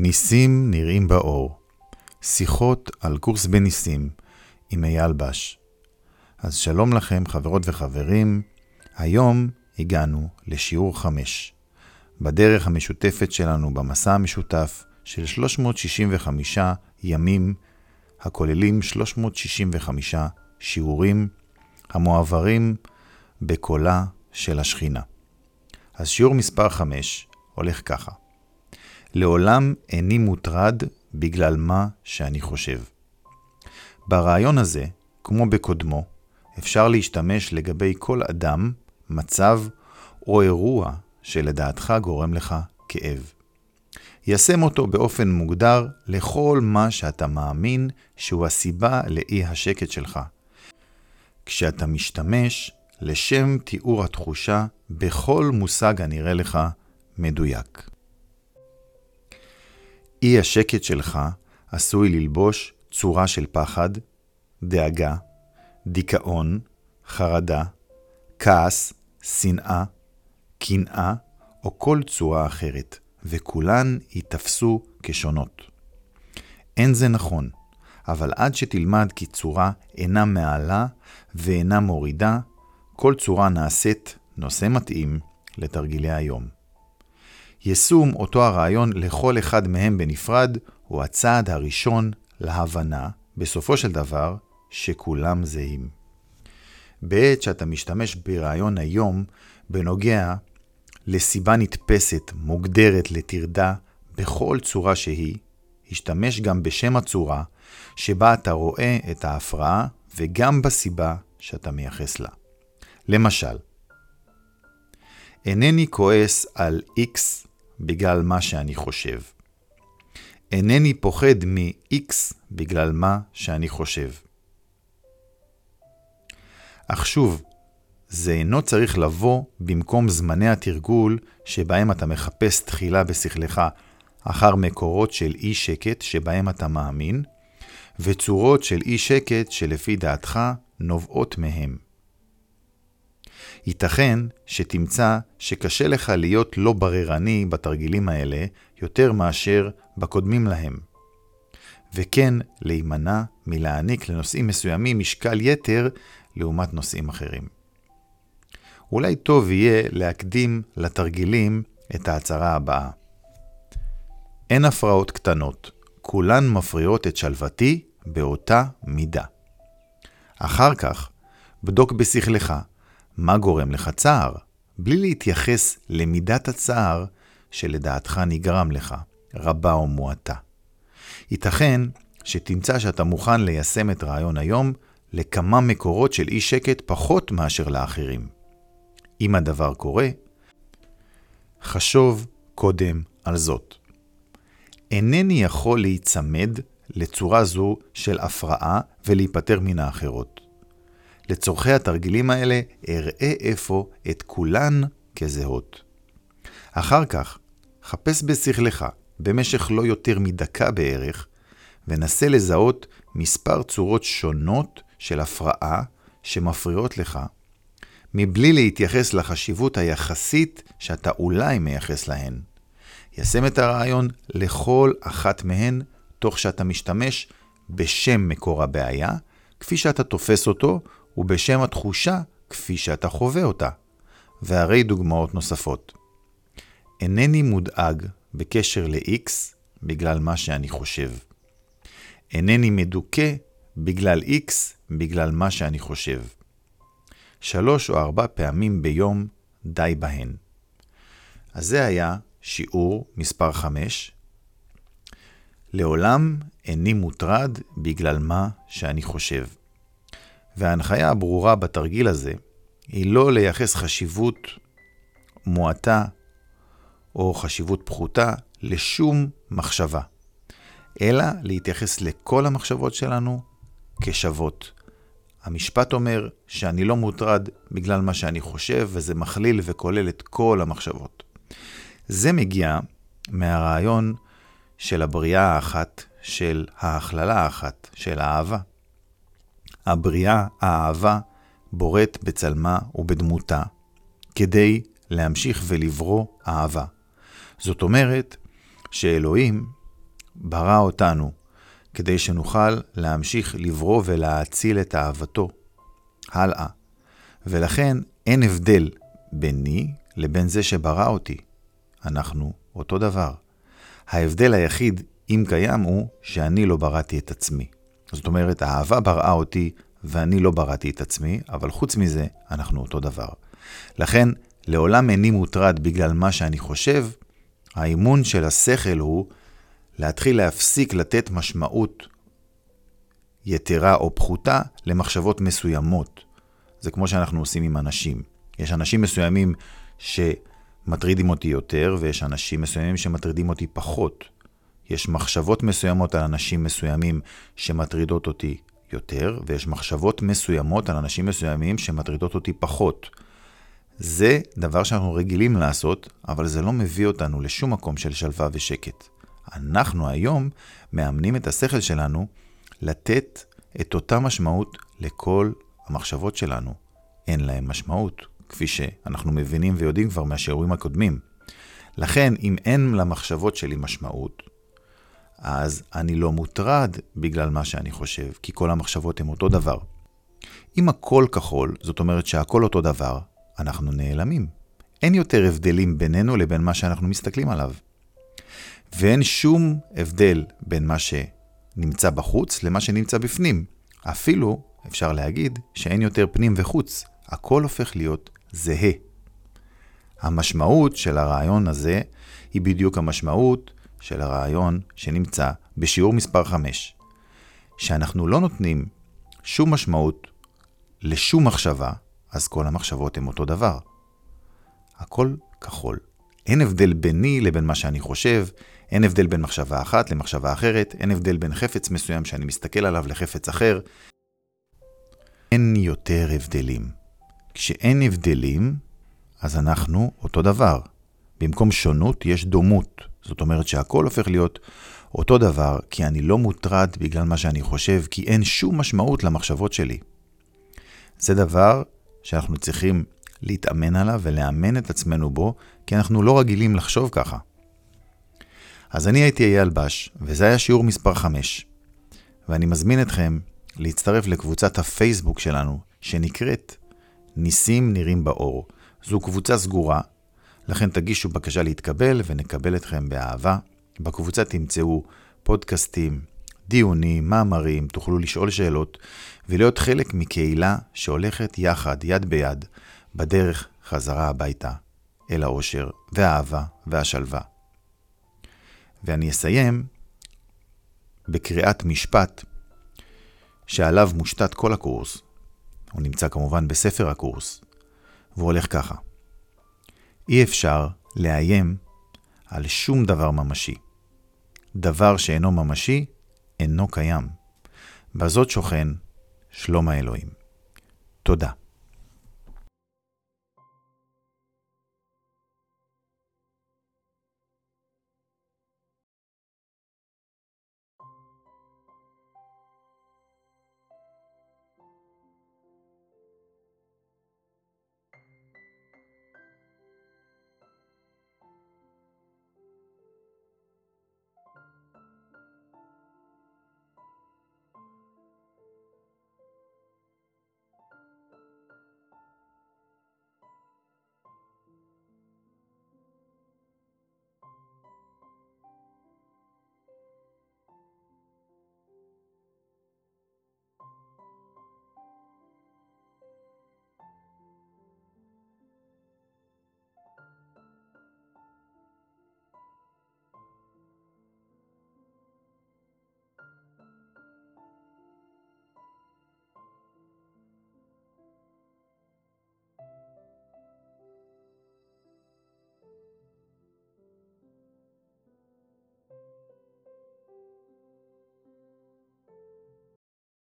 ניסים נראים באור. שיחות על קורס בניסים עם אייל בש. אז שלום לכם, חברות וחברים. היום הגענו לשיעור 5, בדרך המשותפת שלנו במסע המשותף של 365 ימים, הכוללים 365 שיעורים המועברים בקולה של השכינה. אז שיעור מספר 5 הולך ככה: לעולם איני מוטרד בגלל מה שאני חושב. ברעיון הזה, כמו בקודמו, אפשר להשתמש לגבי כל אדם, מצב או אירוע שלדעתך גורם לך כאב. ישם אותו באופן מוגדר לכל מה שאתה מאמין שהוא הסיבה לאי השקט שלך. כשאתה משתמש לשם תיאור התחושה בכל מושג הנראה לך מדויק. אי השקט שלך עשוי ללבוש צורה של פחד, דאגה, דיכאון, חרדה, כעס, שנאה, קנאה או כל צורה אחרת, וכולן ייתפסו כשונות. אין זה נכון, אבל עד שתלמד כי צורה אינה מעלה ואינה מורידה, כל צורה נעשית נושא מתאים לתרגילי היום. יישום אותו הרעיון לכל אחד מהם בנפרד הוא הצעד הראשון להבנה, בסופו של דבר, שכולם זהים. בעת שאתה משתמש ברעיון היום בנוגע לסיבה נתפסת, מוגדרת לטרדה בכל צורה שהיא, השתמש גם בשם הצורה שבה אתה רואה את ההפרעה וגם בסיבה שאתה מייחס לה. למשל, אינני כועס על X בגלל מה שאני חושב. אינני פוחד מ-X בגלל מה שאני חושב. אך שוב, זה אינו צריך לבוא במקום זמני התרגול שבהם אתה מחפש תחילה בשכלך אחר מקורות של אי שקט שבהם אתה מאמין, וצורות של אי שקט שלפי דעתך נובעות מהם. ייתכן שתמצא שקשה לך להיות לא בררני בתרגילים האלה יותר מאשר בקודמים להם. וכן להימנע מלהעניק לנושאים מסוימים משקל יתר לעומת נושאים אחרים. אולי טוב יהיה להקדים לתרגילים את ההצהרה הבאה. אין הפרעות קטנות, כולן מפריעות את שלוותי באותה מידה. אחר כך, בדוק בשכלך מה גורם לך צער, בלי להתייחס למידת הצער שלדעתך נגרם לך, רבה או מועטה. ייתכן שתמצא שאתה מוכן ליישם את רעיון היום לכמה מקורות של אי שקט פחות מאשר לאחרים. אם הדבר קורה, חשוב קודם על זאת. אינני יכול להיצמד לצורה זו של הפרעה ולהיפטר מן האחרות. לצורכי התרגילים האלה אראה אפוא את כולן כזהות. אחר כך, חפש בשכלך במשך לא יותר מדקה בערך, ונסה לזהות מספר צורות שונות של הפרעה שמפריעות לך, מבלי להתייחס לחשיבות היחסית שאתה אולי מייחס להן. ישם את הרעיון לכל אחת מהן, תוך שאתה משתמש בשם מקור הבעיה, כפי שאתה תופס אותו, ובשם התחושה כפי שאתה חווה אותה, והרי דוגמאות נוספות. אינני מודאג בקשר ל-X בגלל מה שאני חושב. אינני מדוכא בגלל X בגלל מה שאני חושב. שלוש או ארבע פעמים ביום די בהן. אז זה היה שיעור מספר 5. לעולם איני מוטרד בגלל מה שאני חושב. וההנחיה הברורה בתרגיל הזה היא לא לייחס חשיבות מועטה או חשיבות פחותה לשום מחשבה, אלא להתייחס לכל המחשבות שלנו כשוות. המשפט אומר שאני לא מוטרד בגלל מה שאני חושב, וזה מכליל וכולל את כל המחשבות. זה מגיע מהרעיון של הבריאה האחת, של ההכללה האחת, של האהבה. הבריאה, האהבה, בוראת בצלמה ובדמותה, כדי להמשיך ולברוא אהבה. זאת אומרת שאלוהים ברא אותנו כדי שנוכל להמשיך לברוא ולהציל את אהבתו הלאה. ולכן אין הבדל ביני לבין זה שברא אותי. אנחנו אותו דבר. ההבדל היחיד, אם קיים, הוא שאני לא בראתי את עצמי. זאת אומרת, האהבה בראה אותי ואני לא בראתי את עצמי, אבל חוץ מזה, אנחנו אותו דבר. לכן, לעולם איני מוטרד בגלל מה שאני חושב, האימון של השכל הוא להתחיל להפסיק לתת משמעות יתרה או פחותה למחשבות מסוימות. זה כמו שאנחנו עושים עם אנשים. יש אנשים מסוימים שמטרידים אותי יותר, ויש אנשים מסוימים שמטרידים אותי פחות. יש מחשבות מסוימות על אנשים מסוימים שמטרידות אותי יותר, ויש מחשבות מסוימות על אנשים מסוימים שמטרידות אותי פחות. זה דבר שאנחנו רגילים לעשות, אבל זה לא מביא אותנו לשום מקום של שלווה ושקט. אנחנו היום מאמנים את השכל שלנו לתת את אותה משמעות לכל המחשבות שלנו. אין להם משמעות, כפי שאנחנו מבינים ויודעים כבר מהשיעורים הקודמים. לכן, אם אין למחשבות שלי משמעות, אז אני לא מוטרד בגלל מה שאני חושב, כי כל המחשבות הן אותו דבר. אם הכל כחול, זאת אומרת שהכל אותו דבר, אנחנו נעלמים. אין יותר הבדלים בינינו לבין מה שאנחנו מסתכלים עליו. ואין שום הבדל בין מה שנמצא בחוץ למה שנמצא בפנים. אפילו אפשר להגיד שאין יותר פנים וחוץ, הכל הופך להיות זהה. המשמעות של הרעיון הזה היא בדיוק המשמעות של הרעיון שנמצא בשיעור מספר 5, שאנחנו לא נותנים שום משמעות לשום מחשבה, אז כל המחשבות הן אותו דבר. הכל כחול. אין הבדל ביני לבין מה שאני חושב, אין הבדל בין מחשבה אחת למחשבה אחרת, אין הבדל בין חפץ מסוים שאני מסתכל עליו לחפץ אחר. אין יותר הבדלים. כשאין הבדלים, אז אנחנו אותו דבר. במקום שונות יש דומות. זאת אומרת שהכל הופך להיות אותו דבר, כי אני לא מוטרד בגלל מה שאני חושב, כי אין שום משמעות למחשבות שלי. זה דבר שאנחנו צריכים להתאמן עליו ולאמן את עצמנו בו, כי אנחנו לא רגילים לחשוב ככה. אז אני הייתי אייל בש, וזה היה שיעור מספר 5. ואני מזמין אתכם להצטרף לקבוצת הפייסבוק שלנו, שנקראת ניסים נראים באור. זו קבוצה סגורה, לכן תגישו בקשה להתקבל ונקבל אתכם באהבה. בקבוצה תמצאו פודקאסטים, דיונים, מאמרים, תוכלו לשאול שאלות ולהיות חלק מקהילה שהולכת יחד, יד ביד, בדרך חזרה הביתה, אל האושר והאהבה והשלווה. ואני אסיים בקריאת משפט שעליו מושתת כל הקורס. הוא נמצא כמובן בספר הקורס, והוא הולך ככה: אי אפשר לאיים על שום דבר ממשי. דבר שאינו ממשי, אינו קיים. בזאת שוכן שלום האלוהים. תודה.